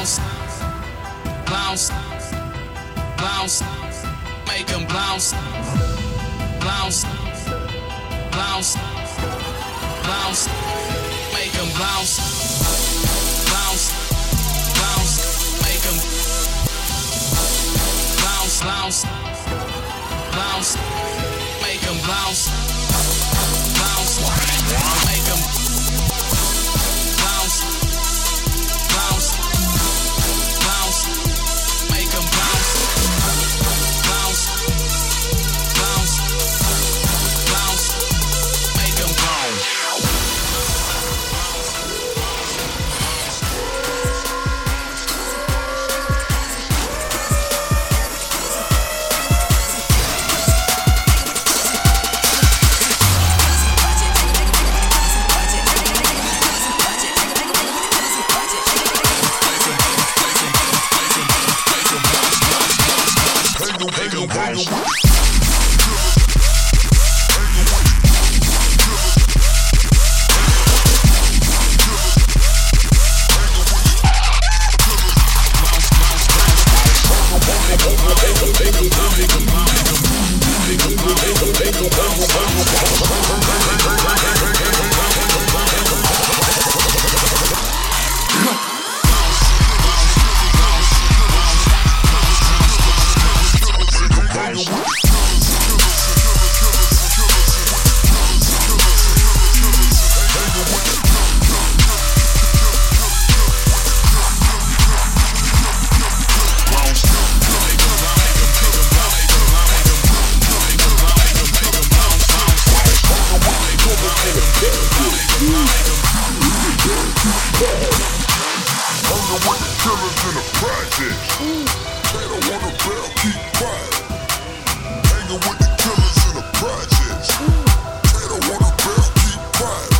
bounce, bounce, bounce, make them bounce, bounce, bounce, bounce, make them bounce, What? They don't want to bell, keep quiet. Hanging with the killers in the projects. They don't want to bell, keep quiet.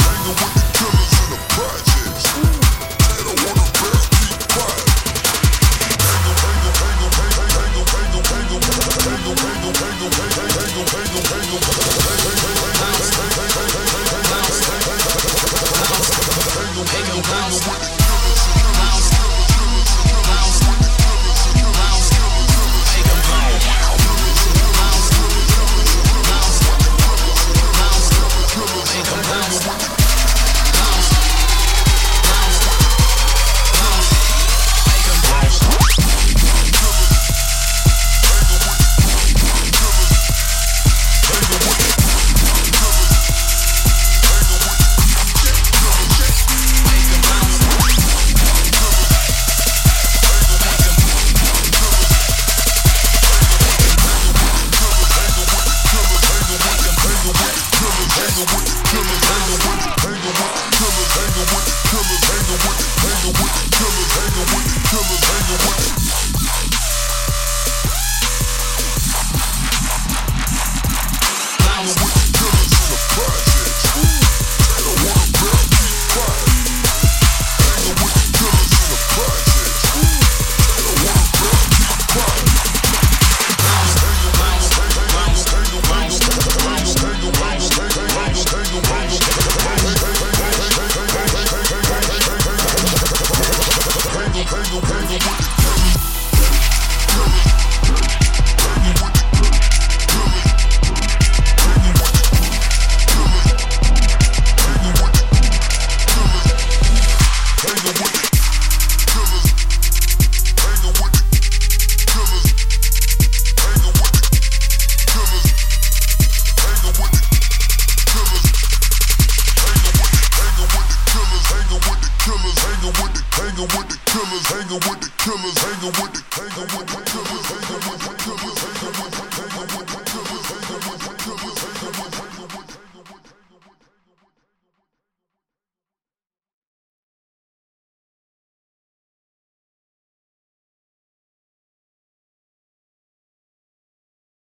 Hanging with the killers in the projects. They don't want to bell, keep quiet. Hanging, hanging, hanging, hanging, hanging, hanging, hanging, hanging, hanging, hanging, hanging, hanging, hanging, Make 'em bounce, bounce, bounce, bounce, hanging with the killers, hanging with the, hanging with the killers, hanging with the